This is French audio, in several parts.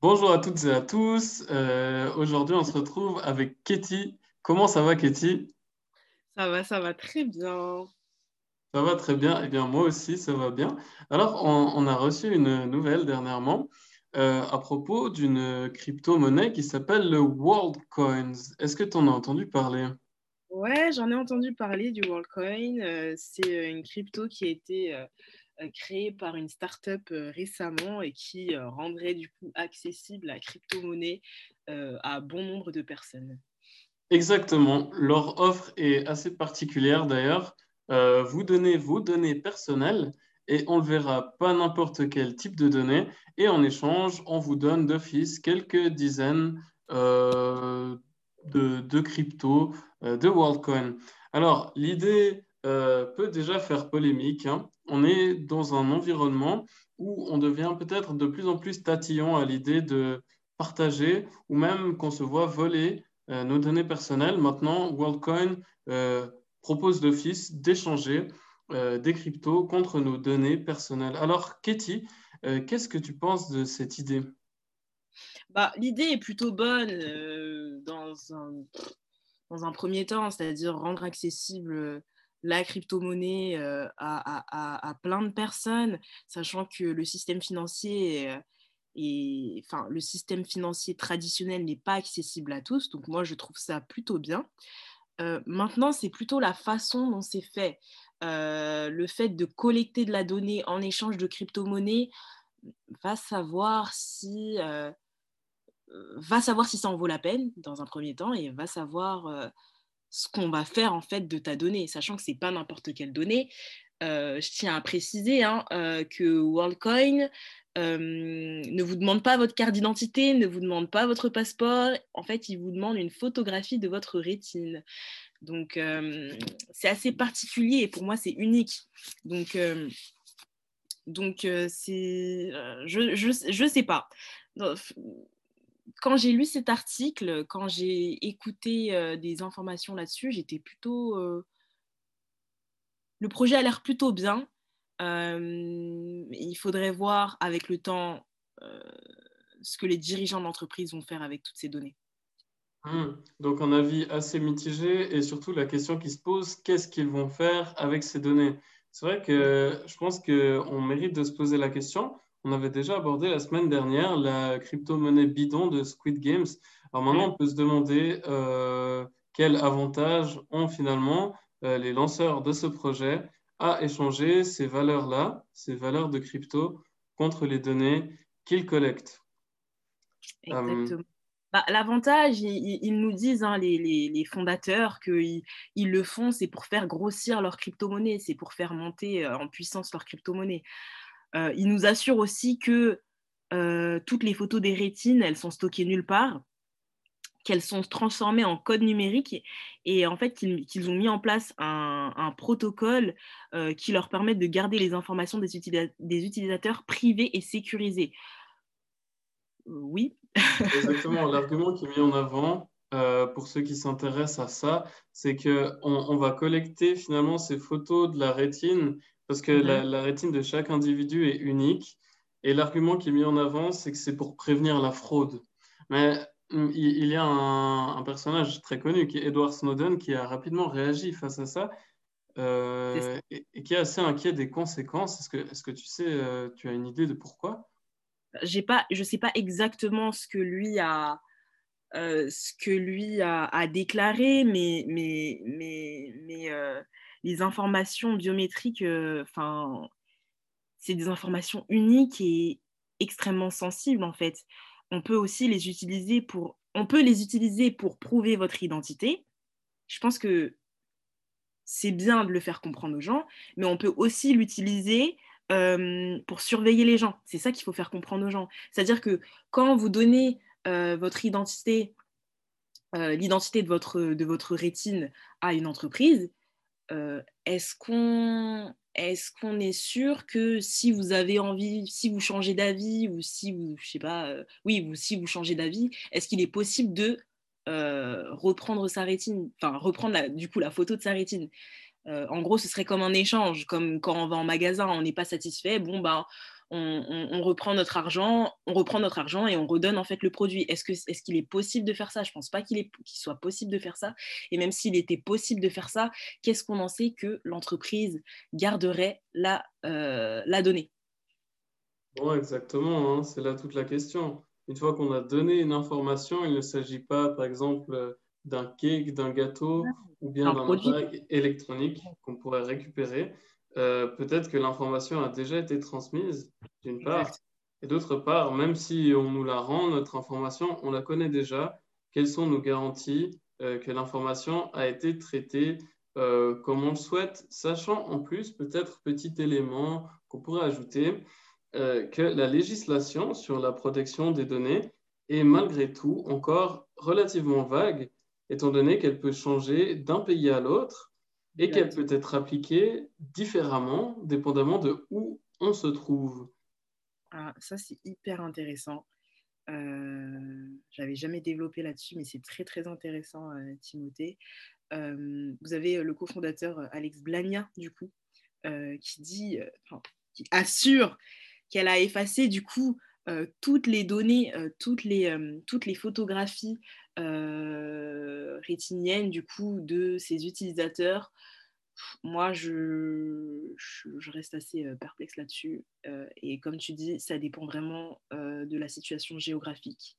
Bonjour à toutes et à tous. Euh, aujourd'hui, on se retrouve avec Katie. Comment ça va, Katie? Ça va, ça va très bien. Ça va très bien. Eh bien, moi aussi, ça va bien. Alors, on, on a reçu une nouvelle dernièrement euh, à propos d'une crypto-monnaie qui s'appelle le WorldCoins. Est-ce que tu en as entendu parler? Ouais, j'en ai entendu parler du WorldCoin. Euh, c'est euh, une crypto qui a été euh, créée par une startup euh, récemment et qui euh, rendrait du coup accessible la crypto-monnaie à bon nombre de personnes. Exactement. Leur offre est assez particulière d'ailleurs. Vous donnez vos données personnelles et on ne verra pas n'importe quel type de données. Et en échange, on vous donne d'office quelques dizaines de, de cryptos, de WorldCoin. Alors, l'idée euh, peut déjà faire polémique, hein. On est dans un environnement où on devient peut-être de plus en plus tatillon à l'idée de partager ou même qu'on se voit voler euh, nos données personnelles. Maintenant, WorldCoin euh, propose d'office d'échanger des cryptos contre nos données personnelles. Alors, Katie, qu'est-ce que tu penses de cette idée? Bah, l'idée est plutôt bonne dans un, dans un premier temps, c'est-à-dire rendre accessible la crypto-monnaie euh, à, plein de personnes, sachant que le système financier est, est- enfin, le système financier traditionnel n'est pas accessible à tous. Donc moi, je trouve ça plutôt bien. Euh, maintenant, c'est plutôt la façon dont c'est fait. Euh, le fait de collecter de la donnée en échange de crypto-monnaie va savoir si euh, va savoir si ça en vaut la peine dans un premier temps et va savoir euh, ce qu'on va faire en fait de ta donnée, sachant que c'est pas n'importe quelle donnée. Euh, je tiens à préciser hein, euh, que WorldCoin euh, ne vous demande pas votre carte d'identité, ne vous demande pas votre passeport. En fait, il vous demande une photographie de votre rétine. Donc, c'est assez particulier et pour moi, c'est unique. Donc, donc c'est, je, je, je sais pas. Quand j'ai lu cet article, quand j'ai écouté des informations là-dessus, j'étais plutôt. le projet a l'air plutôt bien. Il faudrait voir avec le temps ce que les dirigeants d'entreprise vont faire avec toutes ces données. Hmm. Donc, un avis assez mitigé et surtout la question qui se pose, qu'est-ce qu'ils vont faire avec ces données? C'est vrai que je pense qu'on mérite de se poser la question. On avait déjà abordé la semaine dernière la crypto-monnaie bidon de Squid Games. Alors maintenant, on peut se demander euh, quel avantage ont finalement euh, les lanceurs de ce projet à échanger ces valeurs-là, ces valeurs de crypto, contre les données qu'ils collectent. Euh, Exactement. Bah, L'avantage, ils, nous disent, hein, les, les- les fondateurs, qu'ils ils le font, c'est pour faire grossir leur crypto-monnaie, c'est pour faire monter en puissance leur crypto-monnaie. Euh, ils nous assurent aussi que euh, toutes les photos des rétines, elles sont stockées nulle part, qu'elles sont transformées en code numérique et, en fait qu'ils ont mis en place un, protocole euh, qui leur permet de garder les informations des, utilisa- des utilisateurs privées et sécurisées. Euh, oui, Exactement, l'argument qui est mis en avant pour ceux qui s'intéressent à ça, c'est que on, on va collecter finalement ces photos de la rétine parce que la, la rétine de chaque individu est unique. Et l'argument qui est mis en avant, c'est que c'est pour prévenir la fraude. Mais hum, il, il y a un, un personnage très connu qui est Edward Snowden qui a rapidement réagi face à ça euh, et, et qui est assez inquiet des conséquences. Est-ce que, tu sais, euh, tu as une idée de pourquoi? Pas, je ne sais pas exactement ce que lui a, euh, ce que lui a, a déclaré, mais, mais, mais, mais euh, les informations biométriques, euh, enfin, c'est des informations uniques et extrêmement sensibles en fait. On peut aussi les utiliser pour, prouver votre identité. Je pense que c'est bien de le faire comprendre aux gens, mais on peut aussi l'utiliser euh, pour surveiller les gens. C'est ça qu'il faut faire comprendre aux gens. C'est-à-dire que quand vous donnez euh, votre identité, l'identité de votre, de votre rétine à une entreprise, est-ce qu'on est-ce qu'on est sûr que si vous avez envie, si vous changez d'avis ou si vous, je sais pas, euh, oui, ou si vous changez d'avis, est-ce qu'il est possible de euh, reprendre sa rétine, enfin reprendre du coup la photo de sa rétine? Euh, En gros, ce serait comme un échange, comme quand on va en magasin, on n'est pas satisfait, bon ben on, reprend notre argent, on reprend notre argent et on redonne en fait le produit. Est-ce que est-ce qu'il est possible de faire ça? Je pense pas qu'il est qu'il soit possible de faire ça. Et même s'il était possible de faire ça, qu'est-ce qu'on en sait que l'entreprise garderait la euh, la donnée? Bon, exactement. Hein. c'est là toute la question. Une fois qu'on a donné une information, il ne s'agit pas, par exemple, d'un cake, d'un gâteau ou bien d'un appareil électronique qu'on pourrait récupérer. Euh, peut-être que l'information a déjà été transmise, d'une part, et d'autre part, même si on nous la rend, notre information, on la connaît déjà. Quelles sont nos garanties euh, que l'information a été traitée euh, comme on le souhaite, sachant en plus, peut-être petit élément qu'on pourrait ajouter, que la législation sur la protection des données est malgré tout encore relativement vague, étant donné qu'elle peut changer d'un pays à l'autre et qu'elle peut être appliquée différemment, dépendamment de où on se trouve. Ah, ça, c'est hyper intéressant. Euh, J'avais jamais développé là-dessus, mais c'est très, très intéressant, euh, Timothée. Euh, vous avez le cofondateur euh, Alex Blania, du coup, qui dit, qui assure qu'elle a effacé, du coup, toutes les données, toutes, les, toutes les photographies rétiniennes, du coup, de ses utilisateurs moi, je, je, reste assez euh, perplexe là-dessus. Euh, et comme tu dis, ça dépend vraiment euh, de la situation géographique,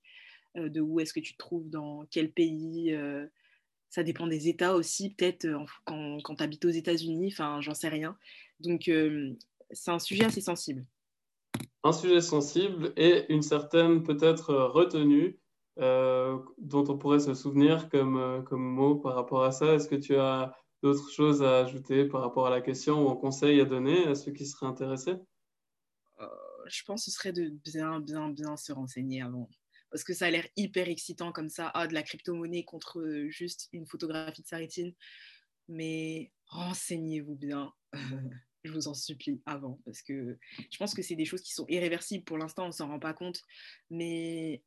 de où est-ce que tu te trouves, dans quel pays. ça dépend des États aussi, peut-être quand, quand tu habites aux États-Unis, enfin, j'en sais rien. Donc, c'est un sujet assez sensible. Un sujet sensible et une certaine peut-être retenue dont on pourrait se souvenir comme, comme mot par rapport à ça. Est-ce que tu as d'autres choses à ajouter par rapport à la question ou un conseil à donner à ceux qui seraient intéressés? Euh, Je pense que ce serait de bien, bien, bien se renseigner avant. Parce que ça a l'air hyper excitant comme ça, ah, de la crypto-monnaie contre juste une photographie de sa rétine. Mais renseignez-vous bien, je vous en supplie, avant. Parce que je pense que c'est des choses qui sont irréversibles. Pour l'instant, on ne s'en rend pas compte. Mais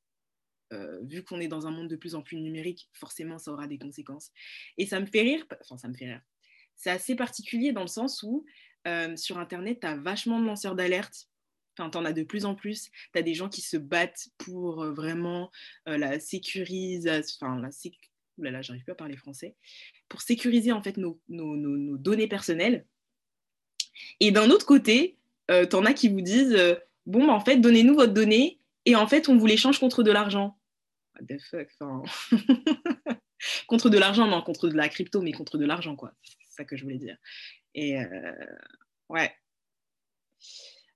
euh, vu qu'on est dans un monde de plus en plus numérique, forcément, ça aura des conséquences. Et ça me fait rire, enfin, ça me fait rire. C'est assez particulier dans le sens où euh, sur Internet, tu as vachement de lanceurs d'alerte. Enfin, tu en as de plus en plus. Tu as des gens qui se battent pour euh, vraiment la sécurisation. Enfin, la sécu... là, j'arrive pas à parler français. Pour sécuriser en fait nos, nos, nos, données personnelles. Et d'un autre côté, tu en as qui vous disent Bon, bah, en fait, donnez-nous votre donnée et en fait, on vous l'échange contre de l'argent what the fuck Contre de l'argent, non, contre de la crypto, mais contre de l'argent, quoi. C'est ça que je voulais dire. Et euh, ouais,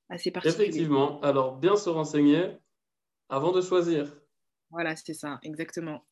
assez particulier. Effectivement. Alors, bien se renseigner avant de choisir. Voilà, c'est ça, exactement.